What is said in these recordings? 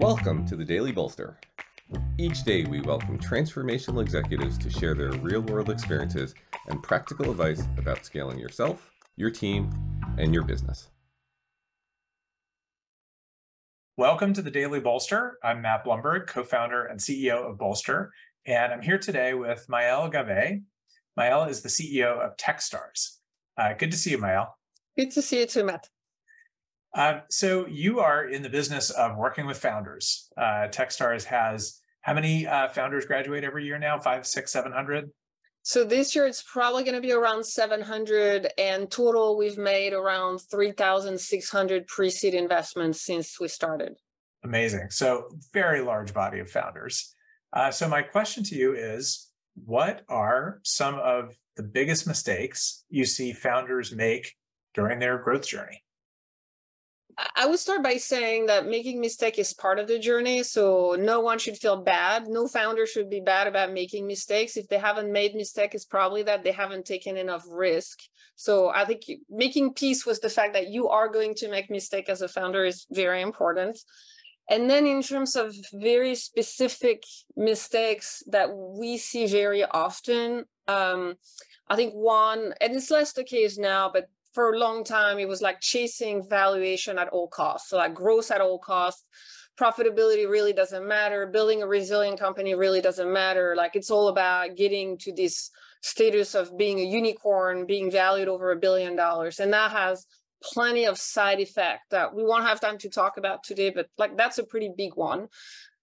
Welcome to the Daily Bolster. Each day, we welcome transformational executives to share their real world experiences and practical advice about scaling yourself, your team, and your business. Welcome to the Daily Bolster. I'm Matt Blumberg, co founder and CEO of Bolster. And I'm here today with Maëlle Gavet. Maëlle is the CEO of Techstars. Uh, good to see you, Maëlle. Good to see you too, Matt. Um, so you are in the business of working with founders. Uh, Techstars has how many uh, founders graduate every year now? Five, six, seven hundred. So this year it's probably going to be around 700, and total we've made around 3,600 pre-seed investments since we started. Amazing. So very large body of founders. Uh, so my question to you is, what are some of the biggest mistakes you see founders make during their growth journey? I would start by saying that making mistake is part of the journey. So no one should feel bad. No founder should be bad about making mistakes. If they haven't made mistake, it's probably that they haven't taken enough risk. So I think making peace with the fact that you are going to make mistake as a founder is very important. And then in terms of very specific mistakes that we see very often, um, I think one, and it's less the case now, but for a long time, it was like chasing valuation at all costs. So like growth at all costs, profitability really doesn't matter. Building a resilient company really doesn't matter. Like it's all about getting to this status of being a unicorn, being valued over a billion dollars. And that has plenty of side effect that we won't have time to talk about today, but like that's a pretty big one.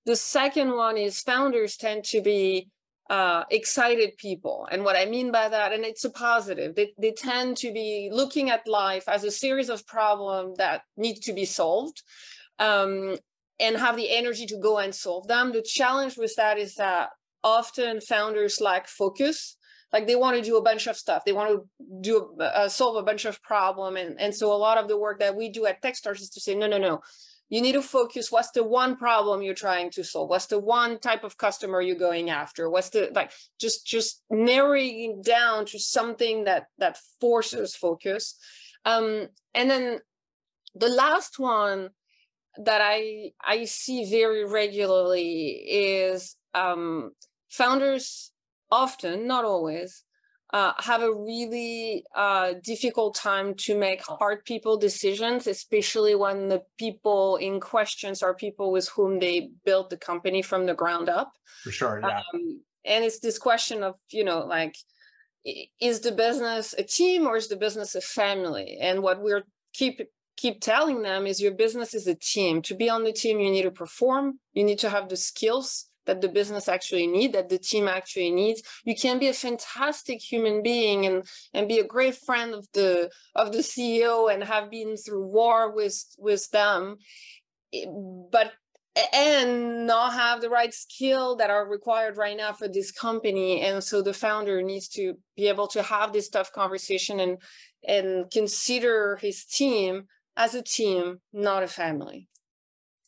The second one is founders tend to be uh, excited people. And what I mean by that, and it's a positive, they, they tend to be looking at life as a series of problems that need to be solved um, and have the energy to go and solve them. The challenge with that is that often founders lack focus. Like they want to do a bunch of stuff. They want to do uh, solve a bunch of problem, and and so a lot of the work that we do at Techstars is to say, no, no, no you need to focus. What's the one problem you're trying to solve? What's the one type of customer you're going after? What's the like just just narrowing down to something that that forces focus. Um and then the last one that i i see very regularly is um founders often not always uh, have a really uh, difficult time to make hard people decisions, especially when the people in questions are people with whom they built the company from the ground up. For sure, yeah. Um, and it's this question of, you know, like, is the business a team or is the business a family? And what we're keep keep telling them is your business is a team. To be on the team, you need to perform. You need to have the skills that the business actually need that the team actually needs. You can be a fantastic human being and and be a great friend of the of the ceo and have been through war with with them. But and not have the right skill that are required right now for this company. And so the founder needs to be able to have this tough conversation and and consider his team as a team not a family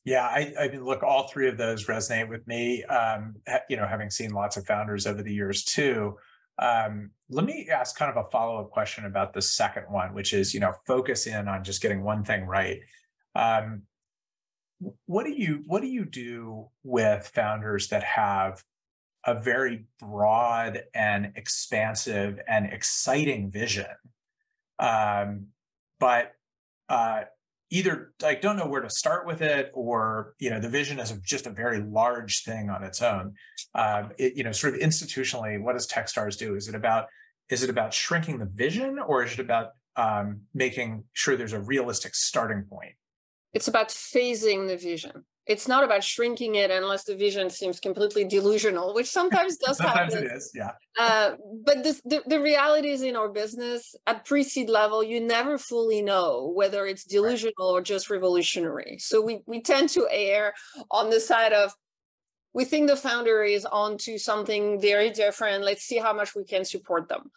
yeah, I, I mean, look, all three of those resonate with me. Um, you know, having seen lots of founders over the years too. Um, let me ask kind of a follow up question about the second one, which is, you know, focus in on just getting one thing right. Um, what do you what do you do with founders that have a very broad and expansive and exciting vision, um, but uh, either like don't know where to start with it or you know the vision is just a very large thing on its own. Um, it, you know sort of institutionally what does techstars do? Is it about is it about shrinking the vision or is it about um, making sure there's a realistic starting point? It's about phasing the vision it's not about shrinking it unless the vision seems completely delusional, which sometimes does sometimes happen. it is, yeah. Uh, but this, the, the reality is in our business at pre-seed level, you never fully know whether it's delusional right. or just revolutionary. So we, we tend to err on the side of we think the founder is onto something very different. Let's see how much we can support them.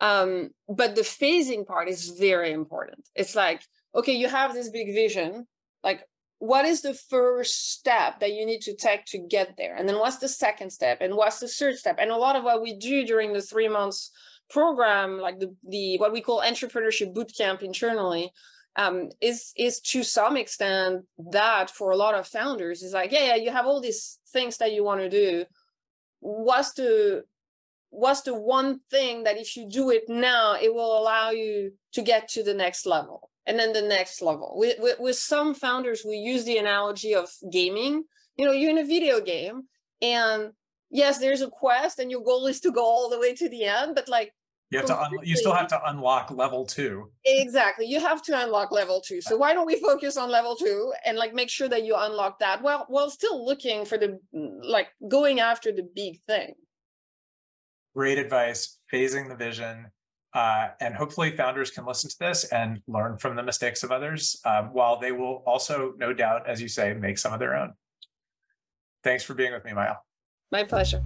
Um, but the phasing part is very important. It's like, okay, you have this big vision, like what is the first step that you need to take to get there? And then what's the second step? And what's the third step? And a lot of what we do during the three months program like the, the what we call entrepreneurship bootcamp internally um, is is to some extent that for a lot of founders is like, yeah, yeah, you have all these things that you want to do. What's the what's the one thing that if you do it now, it will allow you to get to the next level and then the next level. With, with, with some founders, we use the analogy of gaming. You know, you're in a video game and yes, there's a quest and your goal is to go all the way to the end, but like you have to un- you still have to unlock level two. Exactly. You have to unlock level two. So why don't we focus on level two and like make sure that you unlock that while while still looking for the like going after the big thing. Great advice, phasing the vision. Uh, and hopefully founders can listen to this and learn from the mistakes of others, um, while they will also, no doubt, as you say, make some of their own. Thanks for being with me, Maëlle. My pleasure.